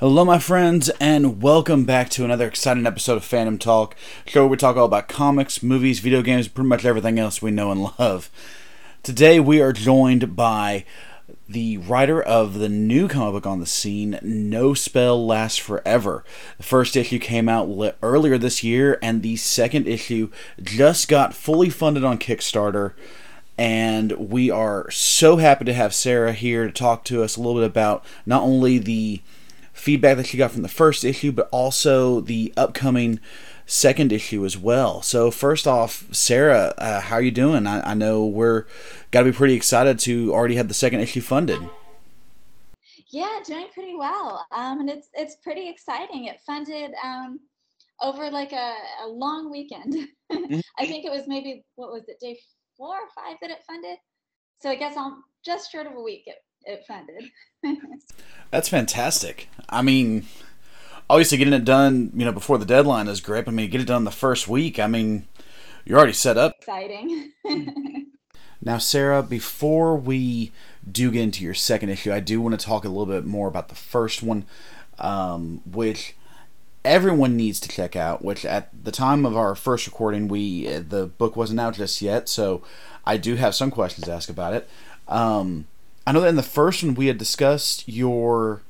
Hello, my friends, and welcome back to another exciting episode of Fandom Talk, show where we talk all about comics, movies, video games, pretty much everything else we know and love. Today, we are joined by the writer of the new comic book on the scene, No Spell Lasts Forever. The first issue came out earlier this year, and the second issue just got fully funded on Kickstarter. And we are so happy to have Sarah here to talk to us a little bit about not only the feedback that she got from the first issue, but also the upcoming second issue as well. So first off, Sarah, uh, how are you doing? I, I know we're got to be pretty excited to already have the second issue funded. Yeah, doing pretty well. Um, and it's it's pretty exciting. It funded um, over like a, a long weekend. Mm-hmm. I think it was maybe what was it, day four or five that it funded. So I guess I'm just short of a week it, it funded. That's fantastic. I mean, obviously getting it done, you know, before the deadline is great. I mean, get it done the first week. I mean, you're already set up. Exciting. now, Sarah, before we do get into your second issue, I do want to talk a little bit more about the first one, um, which everyone needs to check out. Which at the time of our first recording, we the book wasn't out just yet, so I do have some questions to ask about it. Um, I know that in the first one we had discussed your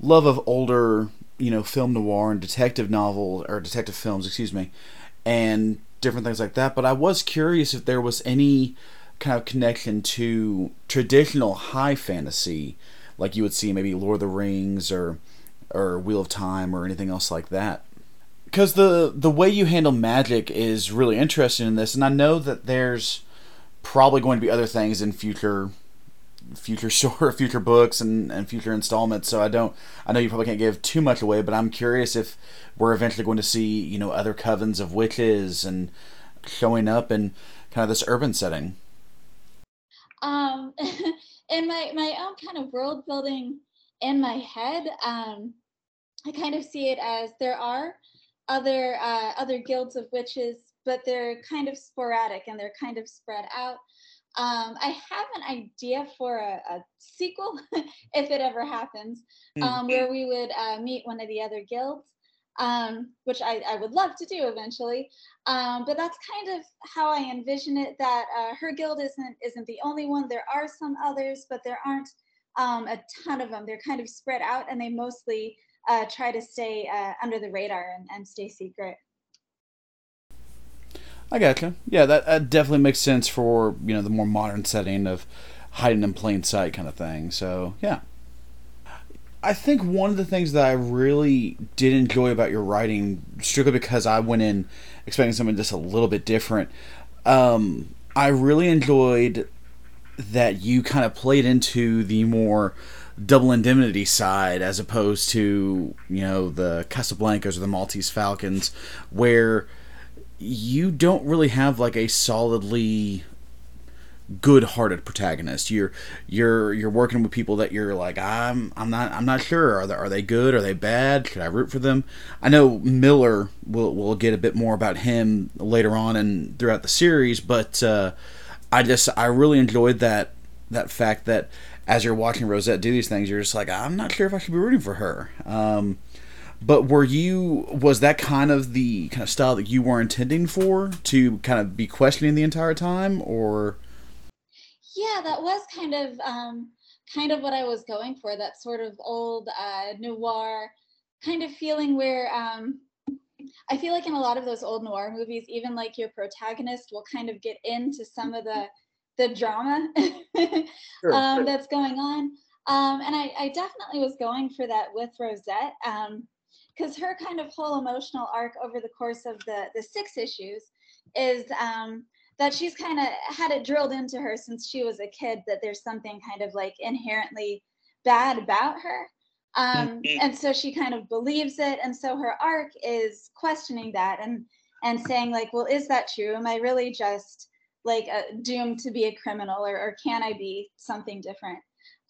love of older, you know, film noir and detective novels or detective films, excuse me, and different things like that. But I was curious if there was any kind of connection to traditional high fantasy, like you would see maybe Lord of the Rings or or Wheel of Time or anything else like that. Because the the way you handle magic is really interesting in this, and I know that there's probably going to be other things in future future short future books and, and future installments so i don't i know you probably can't give too much away but i'm curious if we're eventually going to see you know other covens of witches and showing up in kind of this urban setting. Um in my my own kind of world building in my head um i kind of see it as there are other uh, other guilds of witches but they're kind of sporadic and they're kind of spread out um, I have an idea for a, a sequel, if it ever happens, hmm. um, where we would uh, meet one of the other guilds, um, which I, I, would love to do eventually. Um, but that's kind of how I envision it. That uh, her guild isn't isn't the only one. There are some others, but there aren't um, a ton of them. They're kind of spread out, and they mostly uh, try to stay uh, under the radar and, and stay secret. I gotcha. Yeah, that, that definitely makes sense for you know the more modern setting of hiding in plain sight kind of thing. So yeah, I think one of the things that I really did enjoy about your writing, strictly because I went in expecting something just a little bit different, um, I really enjoyed that you kind of played into the more double indemnity side as opposed to you know the Casablancas or the Maltese Falcons, where you don't really have like a solidly good-hearted protagonist. You're you're you're working with people that you're like I'm I'm not I'm not sure are they are they good are they bad should I root for them? I know Miller will will get a bit more about him later on and throughout the series, but uh, I just I really enjoyed that that fact that as you're watching Rosette do these things, you're just like I'm not sure if I should be rooting for her. Um, but were you was that kind of the kind of style that you were intending for to kind of be questioning the entire time, or? Yeah, that was kind of um, kind of what I was going for. That sort of old uh, noir kind of feeling where um, I feel like in a lot of those old noir movies, even like your protagonist will kind of get into some of the the drama sure, um, sure. that's going on. Um, and I, I, definitely was going for that with Rosette. Um, because her kind of whole emotional arc over the course of the the six issues is um, that she's kind of had it drilled into her since she was a kid that there's something kind of like inherently bad about her. Um, mm-hmm. and so she kind of believes it. And so her arc is questioning that and and saying like, well, is that true? Am I really just like uh, doomed to be a criminal, or, or can I be something different?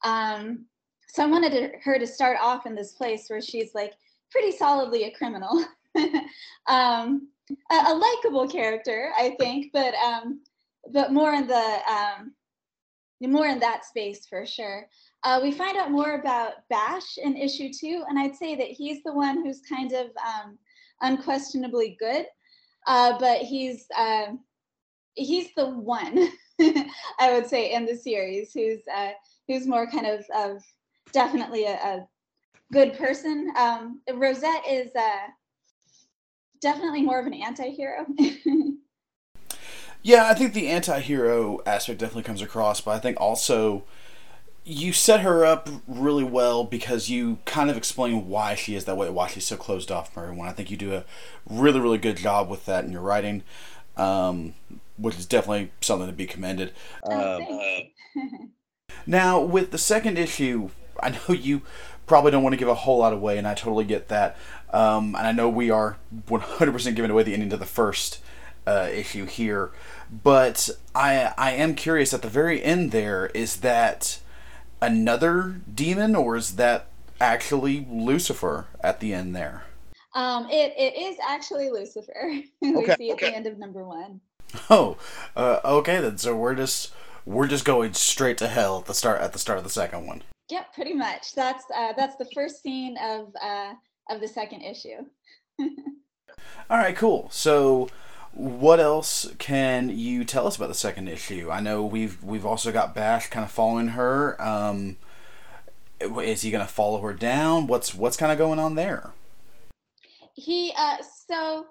Um, so I wanted to, her to start off in this place where she's like, pretty solidly a criminal. um, a, a likable character, I think, but um, but more in the um, more in that space for sure. Uh, we find out more about Bash in issue two, and I'd say that he's the one who's kind of um, unquestionably good, uh, but he's uh, he's the one I would say in the series who's uh, who's more kind of of definitely a, a good person. Um, Rosette is uh, definitely more of an anti-hero. yeah, I think the anti-hero aspect definitely comes across, but I think also you set her up really well because you kind of explain why she is that way, why she's so closed off from everyone. I think you do a really, really good job with that in your writing, um, which is definitely something to be commended. Oh, um, now, with the second issue, I know you probably don't want to give a whole lot away, and I totally get that. Um, and I know we are 100% giving away the ending to the first uh, issue here, but I I am curious. At the very end, there is that another demon, or is that actually Lucifer at the end there? Um, it, it is actually Lucifer. we okay, see at okay. the end of number one. Oh, uh, okay then. So we're just we're just going straight to hell at the start at the start of the second one. Yep, pretty much. That's uh, that's the first scene of uh, of the second issue. All right, cool. So, what else can you tell us about the second issue? I know we've we've also got Bash kind of following her. Um, is he going to follow her down? What's what's kind of going on there? He uh, so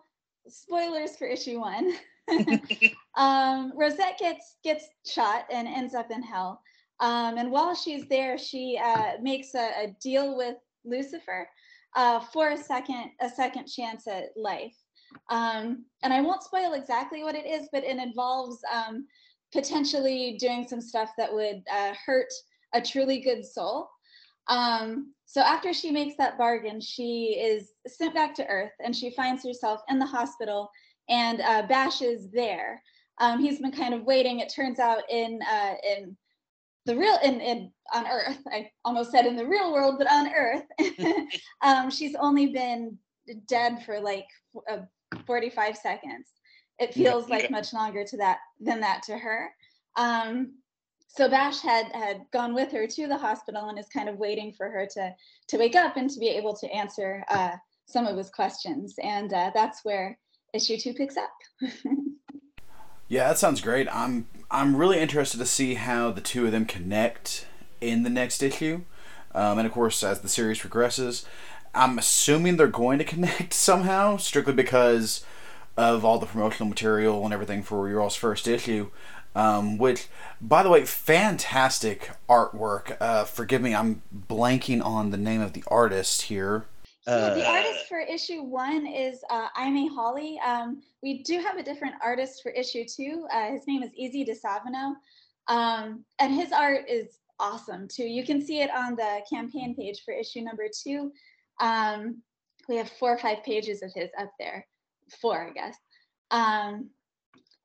spoilers for issue one. um, Rosette gets gets shot and ends up in hell. Um, and while she's there, she uh, makes a, a, deal with Lucifer uh, for a second a second chance at life. Um, and I won't spoil exactly what it is, but it involves um, potentially doing some stuff that would uh, hurt a truly good soul. Um, so after she makes that bargain, she is sent back to Earth, and she finds herself in the hospital, and uh, Bash is there. Um, he's been kind of waiting. It turns out in uh, in the real in, in on earth i almost said in the real world but on earth um, she's only been dead for like uh, 45 seconds. It feels like much longer to that than that to her. Um, so bash had had gone with her to the hospital and is kind of waiting for her to to wake up and to be able to answer uh, some of his questions. And uh, that's where issue two picks up yeah that sounds great i'm I'm really interested to see how the two of them connect in the next issue. Um, and of course, as the series progresses, I'm assuming they're going to connect somehow, strictly because of all the promotional material and everything for your all's first issue. Um, which, by the way, fantastic artwork. Uh, forgive me, I'm blanking on the name of the artist here. Yeah, the uh, artist for issue one is uh, Hawley. Um, we do have a different artist for issue two. Uh, his name is Izzy DeSavino. Um, and his art is awesome too. You can see it on the campaign page for issue number two. Um, we have four or five pages of his up there, four, I guess. Um,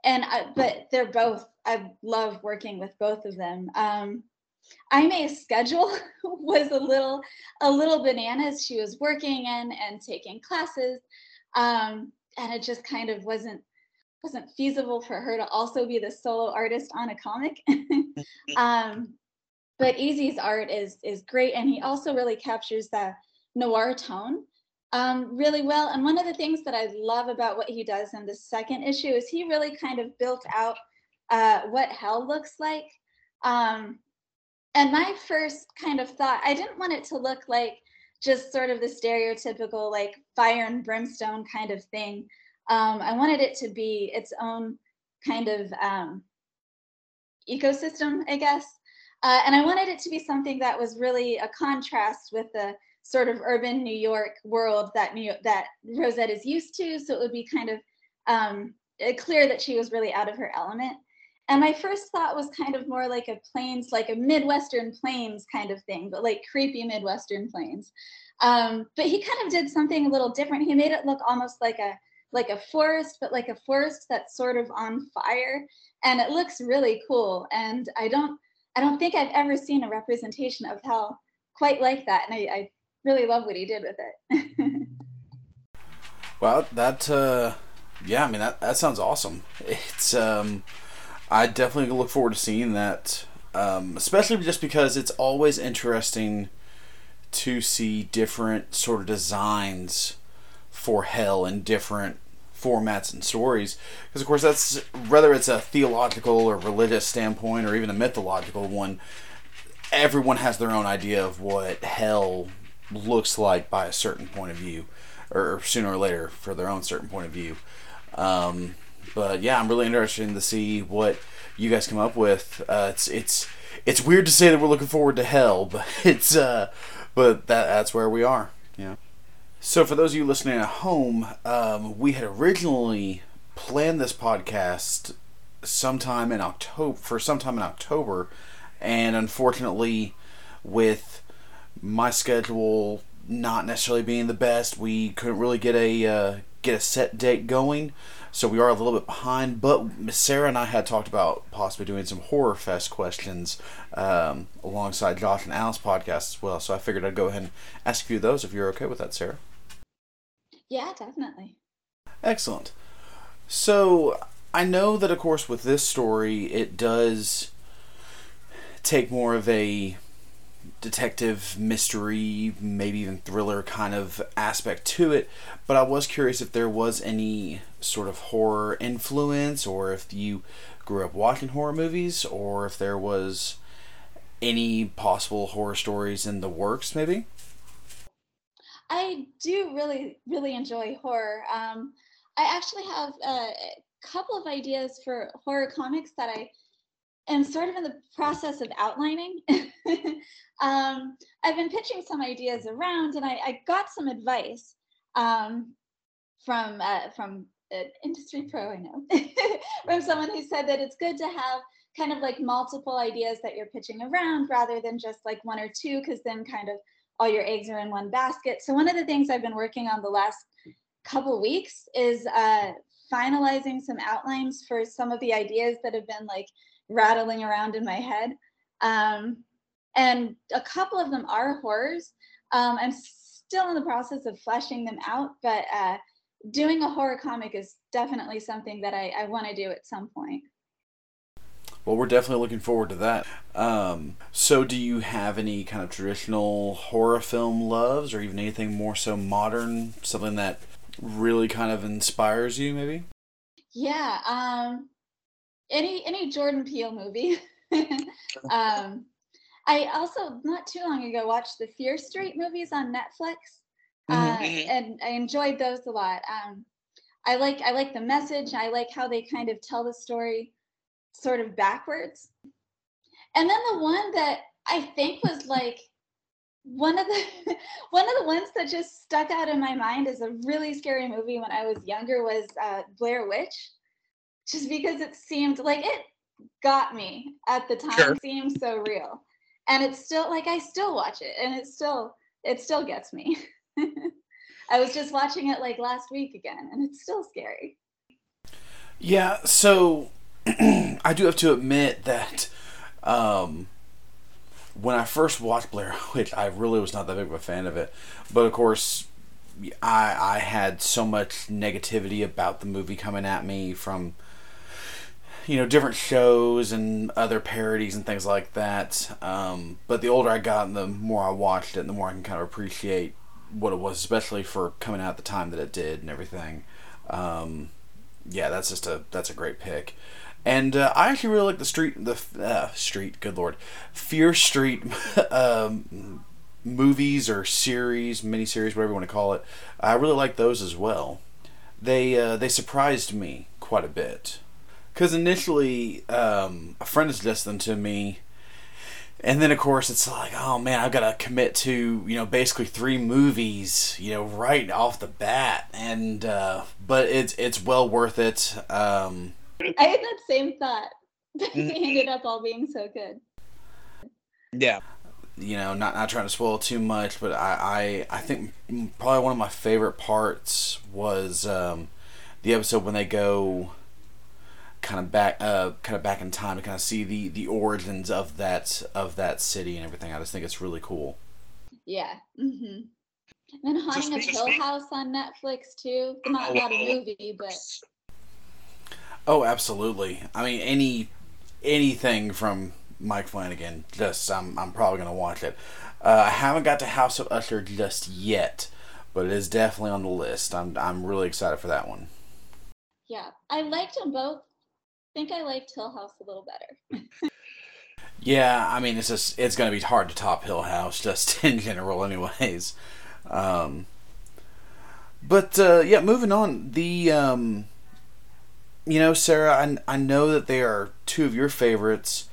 and I, but they're both. I love working with both of them. Um, Aime's schedule was a little a little bananas. She was working and and taking classes, um, and it just kind of wasn't wasn't feasible for her to also be the solo artist on a comic. um, but Izzy's art is is great, and he also really captures the noir tone um, really well. And one of the things that I love about what he does in the second issue is he really kind of built out uh, what hell looks like. Um, and my first kind of thought, I didn't want it to look like just sort of the stereotypical like fire and brimstone kind of thing. Um, I wanted it to be its own kind of um, ecosystem, I guess. Uh, and I wanted it to be something that was really a contrast with the sort of urban New York world that New York, that Rosette is used to. So it would be kind of um, clear that she was really out of her element. And my first thought was kind of more like a plains, like a Midwestern plains kind of thing, but like creepy Midwestern plains. Um, but he kind of did something a little different. He made it look almost like a like a forest, but like a forest that's sort of on fire, and it looks really cool. And I don't I don't think I've ever seen a representation of hell quite like that, and I, I really love what he did with it. well, that uh, yeah, I mean that that sounds awesome. It's um I definitely look forward to seeing that um, especially just because it's always interesting to see different sort of designs for hell in different formats and stories. Because of course that's whether it's a theological or religious standpoint or even a mythological one everyone has their own idea of what hell looks like by a certain point of view or sooner or later for their own certain point of view. Um, but yeah i'm really interested to see what you guys come up with uh, it's it's it's weird to say that we're looking forward to hell but it's uh, but that that's where we are yeah so, for those of you listening at home, um, we had originally planned this podcast sometime in October for sometime in October, and unfortunately, with my schedule not necessarily being the best, we couldn't really get a uh, get a set date going. So we are a little bit behind, but Sarah and I had talked about possibly doing some horror fest questions um, alongside Josh and Alice podcast as well. So I figured I'd go ahead and ask a few of those if you're okay with that, Sarah. Yeah, definitely. Excellent. So I know that, of course, with this story, it does take more of a detective mystery, maybe even thriller kind of aspect to it. But I was curious if there was any sort of horror influence, or if you grew up watching horror movies, or if there was any possible horror stories in the works, maybe. I do really, really enjoy horror. Um, I actually have a couple of ideas for horror comics that I am sort of in the process of outlining. um, I've been pitching some ideas around, and I, I got some advice um, from uh, from an industry pro I know, from someone who said that it's good to have kind of like multiple ideas that you're pitching around rather than just like one or two, because then kind of all your eggs are in one basket. So one of the things I've been working on the last couple weeks is uh, finalizing some outlines for some of the ideas that have been like rattling around in my head. Um, and a couple of them are horrors. Um, I'm still in the process of fleshing them out, but uh, doing a horror comic is definitely something that I, I want to do at some point. Well, we're definitely looking forward to that. Um, so, do you have any kind of traditional horror film loves, or even anything more so modern, something that really kind of inspires you, maybe? Yeah, um, any any Jordan Peele movie. um, I also not too long ago watched the Fear Street movies on Netflix, uh, mm-hmm. and I enjoyed those a lot. Um, I like I like the message. I like how they kind of tell the story sort of backwards. And then the one that I think was like one of the one of the ones that just stuck out in my mind as a really scary movie when I was younger was uh, Blair Witch, just because it seemed like it got me at the time. Sure. Seemed so real, and it's still like I still watch it, and it still it still gets me. I was just watching it like last week again, and it's still scary. Yeah, so I do have to admit that um, when I first watched Blair Witch, I really was not that big of a fan of it. But of course, I I had so much negativity about the movie coming at me from you know different shows and other parodies and things like that. Um, but the older I got, and the more I watched it, and the more I can kind of appreciate what it was, especially for coming out at the time that it did and everything. Um, yeah, that's just a that's a great pick. And uh, I actually really like the street, the uh, street. Good lord, Fear Street um, movies or series, miniseries, whatever you want to call it. I really like those as well. They uh, they surprised me quite a bit because initially um, a friend suggested them to me, and then of course it's like, oh man, I've got to commit to you know basically three movies, you know, right off the bat, and uh, but it's it's well worth it. Um, I had that same thought. They mm-hmm. ended up all being so good. Yeah. You know, not not trying to spoil too much, but I, I, I think probably one of my favorite parts was um, the episode when they go kind of back uh kind of back in time to kind of see the the origins of that of that city and everything. I just think it's really cool. Yeah. Mm-hmm. And Haunting of Hill House on Netflix too. Not not a movie, but Oh, absolutely. I mean, any anything from Mike Flanagan. Just I'm I'm probably gonna watch it. Uh, I haven't got to House of Usher just yet, but it is definitely on the list. I'm I'm really excited for that one. Yeah, I liked them both. Think I liked Hill House a little better. yeah, I mean it's just it's gonna be hard to top Hill House just in general, anyways. Um, but uh, yeah, moving on. The um, you know, Sarah, I I know that they are two of your favorites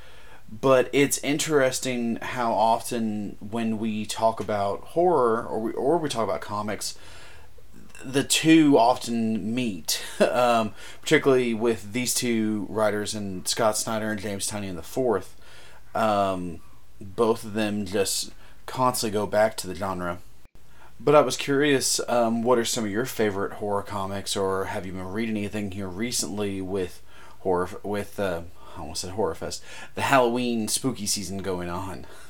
but it's interesting how often when we talk about horror or we, or we talk about comics the two often meet um, particularly with these two writers and scott snyder and james tynion the fourth um, both of them just constantly go back to the genre but i was curious um, what are some of your favorite horror comics or have you been reading anything here recently with horror with uh, I almost said horror fest, the Halloween spooky season going on?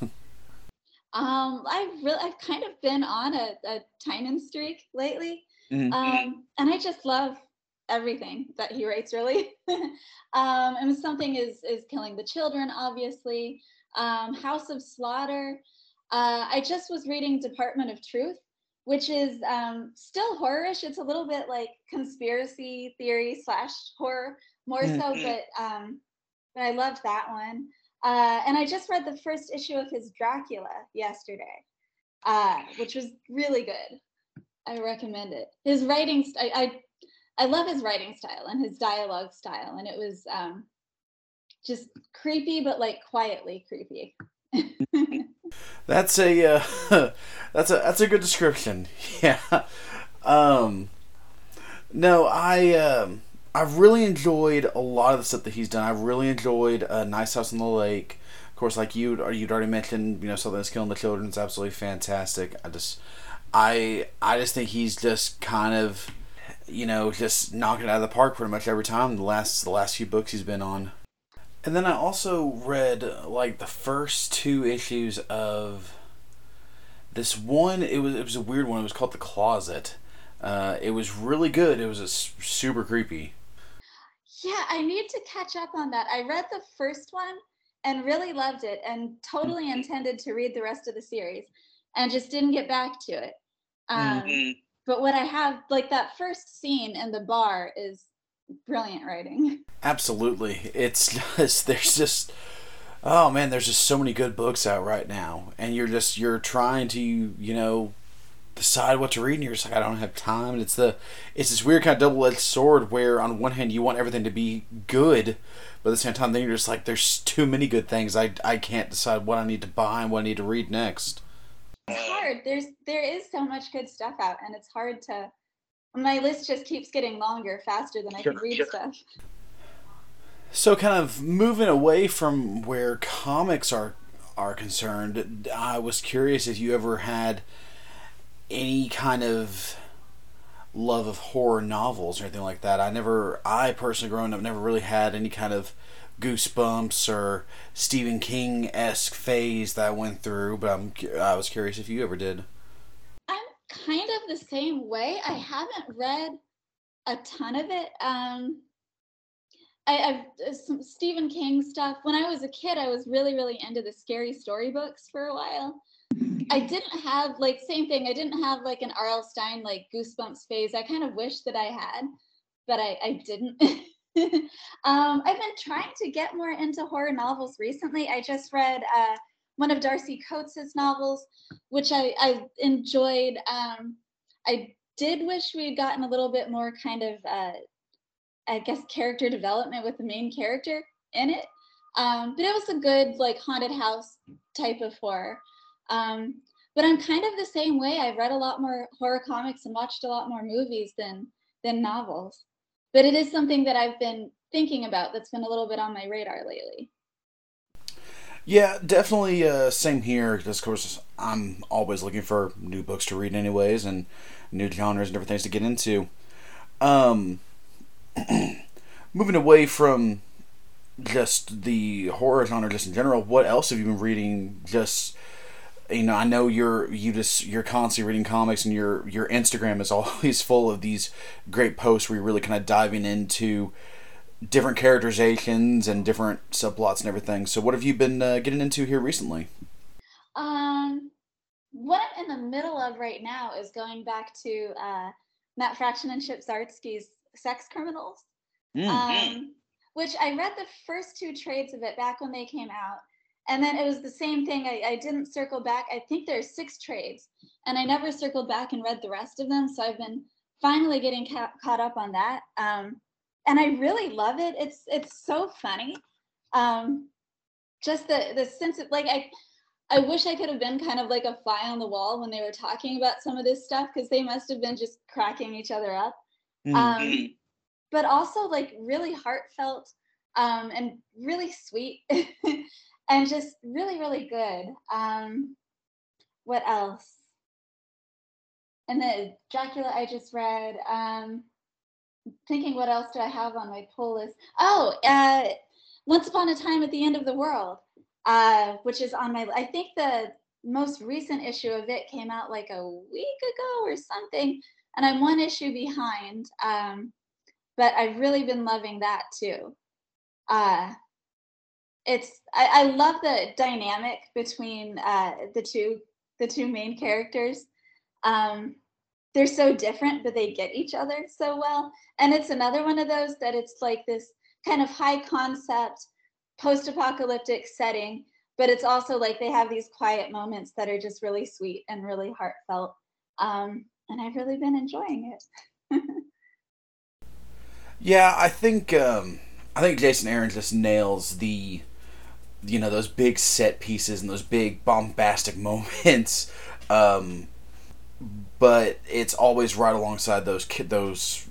um, I've really, I've kind of been on a, a streak lately, mm-hmm. um, and I just love everything that he writes. Really, um, and something is is killing the children, obviously. Um, House of Slaughter. Uh, I just was reading Department of Truth, which is um, still horrorish. It's a little bit like conspiracy theory slash horror, more so, mm-hmm. but um, I loved that one. Uh, and I just read the first issue of his Dracula yesterday, uh, which was really good. I recommend it. His writing, st- I, I, I love his writing style and his dialogue style, and it was um, just creepy, but like quietly creepy. that's a uh, that's a that's a good description. Yeah. Um, no, I um, I've really enjoyed a lot of the stuff that he's done. I've really enjoyed uh, Nice House on the Lake. Of course, like you, you'd already mentioned, you know, something that's killing the children is absolutely fantastic. I just, I, I just think he's just kind of, you know, just knocking it out of the park pretty much every time. The last, the last few books he's been on. And then I also read like the first two issues of this one. It was it was a weird one. It was called The Closet. Uh, it was really good. It was a super creepy. Yeah, I need to catch up on that. I read the first one and really loved it and totally mm-hmm. intended to read the rest of the series and just didn't get back to it. Um, mm-hmm. But what I have, like that first scene in the bar, is brilliant writing. Absolutely. It's just, there's just, oh man, there's just so many good books out right now. And you're just, you're trying to, you know, decide what to read and you're just like I don't have time and it's the it's this weird kind of double edged sword where on one hand you want everything to be good but at the same time then you're just like there's too many good things I, I can't decide what I need to buy and what I need to read next. It's mm. hard. There's there is so much good stuff out and it's hard to my list just keeps getting longer faster than I can read stuff. So kind of moving away from where comics are are concerned, I was curious if you ever had any kind of love of horror novels or anything like that. I never, I personally growing up, never really had any kind of goosebumps or Stephen King esque phase that I went through. But I'm, I was curious if you ever did. I'm kind of the same way. I haven't read a ton of it. Um, I, have some Stephen King stuff. When I was a kid, I was really, really into the scary storybooks for a while. I didn't have like same thing. I didn't have like an R.L. Stine like goosebumps phase. I kind of wish that I had, but I, I didn't. um, I've been trying to get more into horror novels recently. I just read uh, one of Darcy Coates's novels, which I, I enjoyed. Um, I did wish we had gotten a little bit more kind of, uh, I guess, character development with the main character in it. Um, but it was a good like haunted house type of horror. Um, but I'm kind of the same way. I've read a lot more horror comics and watched a lot more movies than than novels. But it is something that I've been thinking about that's been a little bit on my radar lately. Yeah, definitely uh, same here. Because of course, I'm always looking for new books to read, anyways, and new genres and different things to get into. Um, moving away from just the horror genre, just in general, what else have you been reading? Just you know, I know you're you just you're constantly reading comics, and your your Instagram is always full of these great posts where you're really kind of diving into different characterizations and different subplots and everything. So, what have you been uh, getting into here recently? Um, what I'm in the middle of right now is going back to uh, Matt Fraction and Chip Zdarsky's Sex Criminals, Mm. um, which I read the first two trades of it back when they came out. And then it was the same thing. I, I didn't circle back. I think there's six trades, and I never circled back and read the rest of them. So I've been finally getting ca- caught up on that. Um, and I really love it. It's it's so funny. Um, just the the sense of like I I wish I could have been kind of like a fly on the wall when they were talking about some of this stuff because they must have been just cracking each other up. Mm. Um, but also like really heartfelt um, and really sweet and just really really good. Um, what else? And the Dracula I just read. Um, thinking what else do I have on my pull list? Oh, uh, Once Upon a Time at the End of the World, uh, which is on my. I think the most recent issue of it came out like a week ago or something, and I'm one issue behind. Um, but I've really been loving that too. Uh, it's I, I love the dynamic between uh, the two the two main characters. Um, they're so different, but they get each other so well. And it's another one of those that it's like this kind of high concept, post apocalyptic setting, but it's also like they have these quiet moments that are just really sweet and really heartfelt. Um, and I've really been enjoying it. Yeah, I think um, I think Jason Aaron just nails the you know those big set pieces and those big bombastic moments. Um, but it's always right alongside those ki- those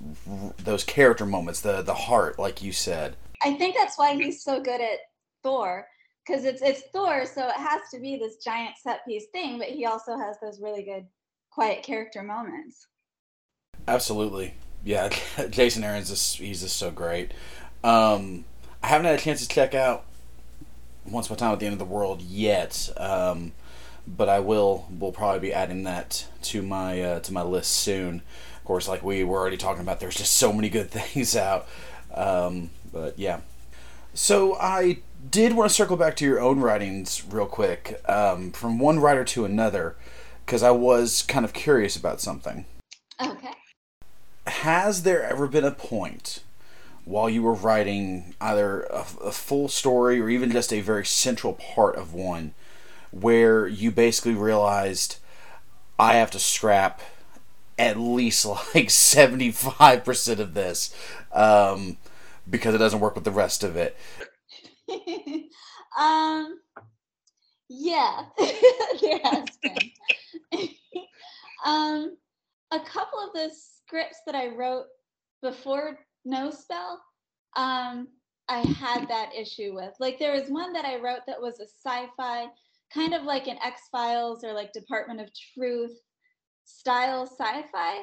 those character moments, the the heart, like you said. I think that's why he's so good at Thor because it's it's Thor, so it has to be this giant set piece thing, but he also has those really good quiet character moments. Absolutely, yeah. Jason Aaron's just he's just so great. Um, I haven't had a chance to check out Once Upon a Time at the End of the World yet, um, but I will. We'll probably be adding that to my uh, to my list soon. Of course, like we were already talking about, there's just so many good things out. Um, but yeah. So I did want to circle back to your own writings real quick, um, from one writer to another, because I was kind of curious about something. Okay. Has there ever been a point while you were writing either a, a full story or even just a very central part of one where you basically realized I have to scrap at least like 75% of this um, because it doesn't work with the rest of it? um yeah there has been um a couple of the scripts that i wrote before no spell um i had that issue with. Like there was one that i wrote that was a sci-fi kind of like an x-files or like department of truth style sci-fi.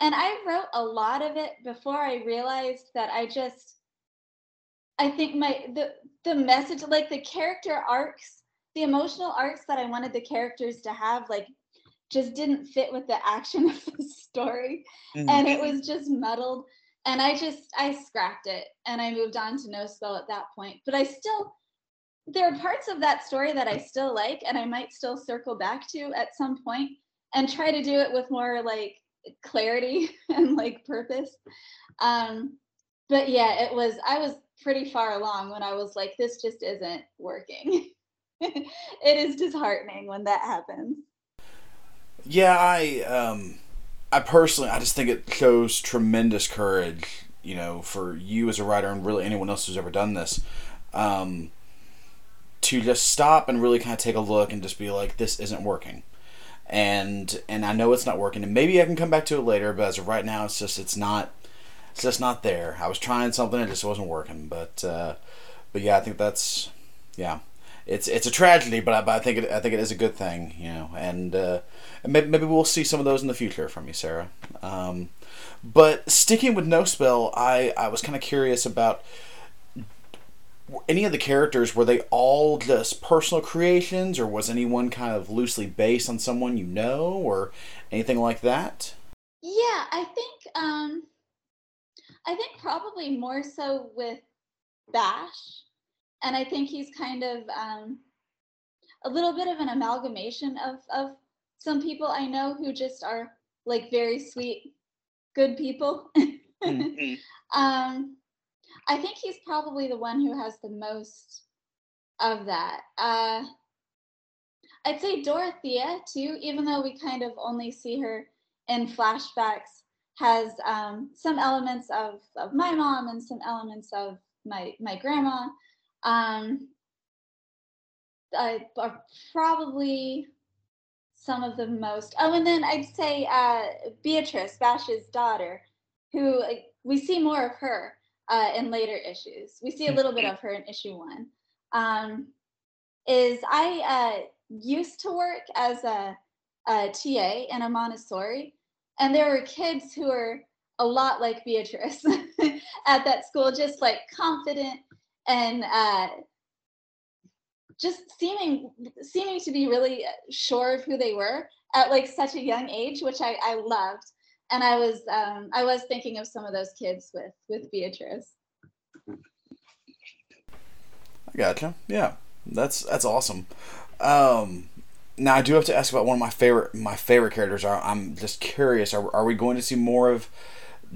And i wrote a lot of it before i realized that i just I think my the the message like the character arcs, the emotional arcs that I wanted the characters to have like just didn't fit with the action of the story. Mm-hmm. and it was just muddled and I just I scrapped it and I moved on to no spell at that point. But I still there are parts of that story that I still like and I might still circle back to at some point and try to do it with more like clarity and like purpose. Um but yeah, it was I was pretty far along when I was like, this just isn't working. it is disheartening when that happens. Yeah, I um I personally I just think it shows tremendous courage, you know, for you as a writer and really anyone else who's ever done this. Um to just stop and really kind of take a look and just be like this isn't working. And and I know it's not working and maybe I can come back to it later, but as of right now it's just it's not it's just not there. I was trying something, it just wasn't working. But uh but yeah, I think that's yeah it's it's a tragedy, but I, but I think it I think it is a good thing, you know, and, uh, maybe, maybe we'll see some of those in the future from you, Sarah. Um, but sticking with No Spell, I I was kind of curious about any of the characters. Were they all just personal creations, or was anyone kind of loosely based on someone you know, or anything like that? Yeah, I think um I think probably more so with Bash, and I think he's kind of um, a little bit of an amalgamation of of some people I know who just are like very sweet, good people. mm-hmm. um, I think he's probably the one who has the most of that. Uh, I'd say Dorothea too, even though we kind of only see her in flashbacks, has um, some elements of, of my mom and some elements of my my grandma. Um, uh, are probably some of the most. Oh, and then I'd say uh, Beatrice, Bash's daughter, who uh, we see more of her uh, in later issues. We see a little bit of her in issue one. Um, is I uh, used to work as a, a TA in a Montessori, and there were kids who were a lot like Beatrice at that school, just like confident and uh, just seeming seeming to be really sure of who they were at like such a young age, which I, I loved. And I was um, I was thinking of some of those kids with with Beatrice. I gotcha. Yeah, that's that's awesome. Um, now I do have to ask about one of my favorite my favorite characters. I'm just curious. Are, are we going to see more of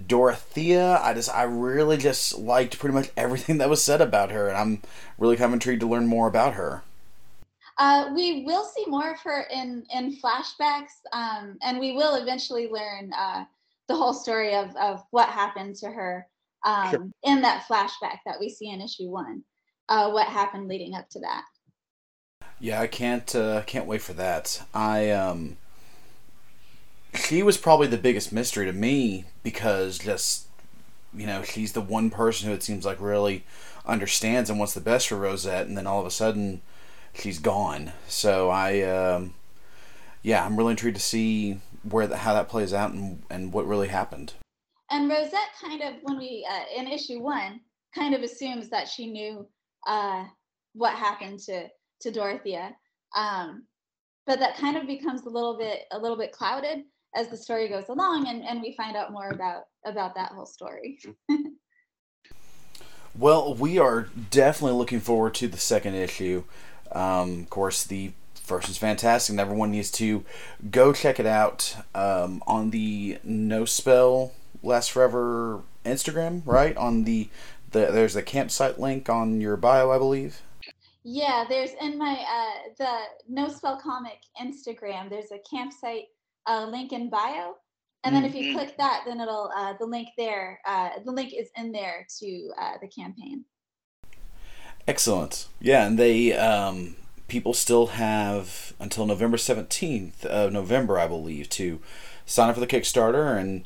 Dorothea? I just I really just liked pretty much everything that was said about her, and I'm really kind of intrigued to learn more about her. Uh, we will see more of her in in flashbacks, um, and we will eventually learn uh, the whole story of of what happened to her um, sure. in that flashback that we see in issue one. Uh, what happened leading up to that? Yeah, I can't uh, can't wait for that. I um she was probably the biggest mystery to me because just you know she's the one person who it seems like really understands and wants the best for Rosette, and then all of a sudden she's gone. So I um, yeah, I'm really intrigued to see where the, how that plays out and and what really happened. And Rosette kind of when we uh, in issue one kind of assumes that she knew uh, what happened to to Dorothea. Um, but that kind of becomes a little bit a little bit clouded as the story goes along and, and we find out more about about that whole story. well, we are definitely looking forward to the second issue. Um, of course, the first is fantastic, and everyone needs to go check it out um, on the No Spell Last Forever Instagram, right? On the, the there's a campsite link on your bio, I believe. Yeah, there's in my uh, the No Spell Comic Instagram. There's a campsite uh, link in bio, and then mm-hmm. if you mm-hmm. click that, then it'll uh, the link there. Uh, the link is in there to uh, the campaign. Excellent. Yeah, and they um, people still have until November seventeenth of November, I believe, to sign up for the Kickstarter and.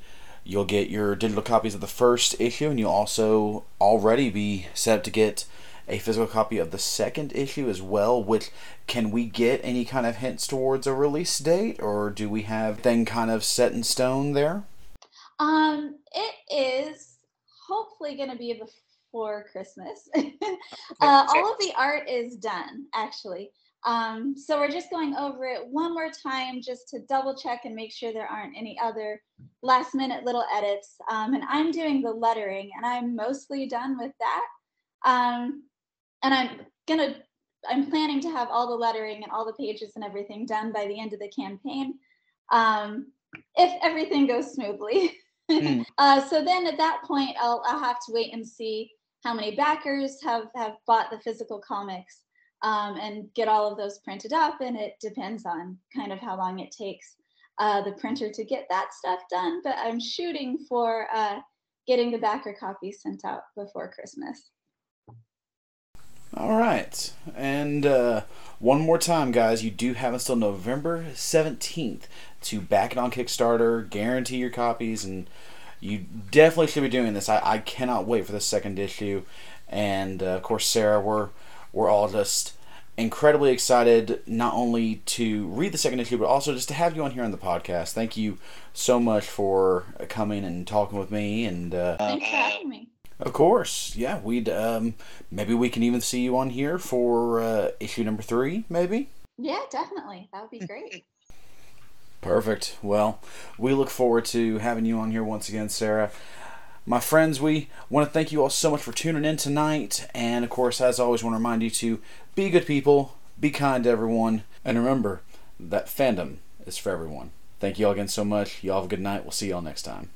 You'll get your digital copies of the first issue, and you'll also already be set up to get a physical copy of the second issue as well. Which can we get any kind of hints towards a release date, or do we have thing kind of set in stone there? Um, it is hopefully going to be before Christmas. uh, all of the art is done actually. Um, so we're just going over it one more time just to double check and make sure there aren't any other last minute little edits. Um, and I'm doing the lettering and I'm mostly done with that. Um, and I'm gonna I'm planning to have all the lettering and all the pages and everything done by the end of the campaign, um, if everything goes smoothly. Mm. uh, so then at that point, I'll I'll have to wait and see how many backers have have bought the physical comics um, and get all of those printed up, and it depends on kind of how long it takes uh, the printer to get that stuff done. But I'm shooting for uh, getting the backer copies sent out before Christmas. All right. And uh, one more time, guys, you do have until November 17th to back it on Kickstarter, guarantee your copies, and you definitely should be doing this. I, I cannot wait for the second issue. And uh, of course, Sarah, we're, we're all just incredibly excited not only to read the second issue, but also just to have you on here on the podcast. Thank you so much for coming and talking with me. And uh, thanks for having me. Of course, yeah. We'd um, maybe we can even see you on here for uh, issue number three, maybe. Yeah, definitely. That would be great. Perfect. Well, we look forward to having you on here once again, Sarah. My friends, we want to thank you all so much for tuning in tonight. And of course, as always, want to remind you to be good people, be kind to everyone, and remember that fandom is for everyone. Thank you all again so much. Y'all have a good night. We'll see y'all next time.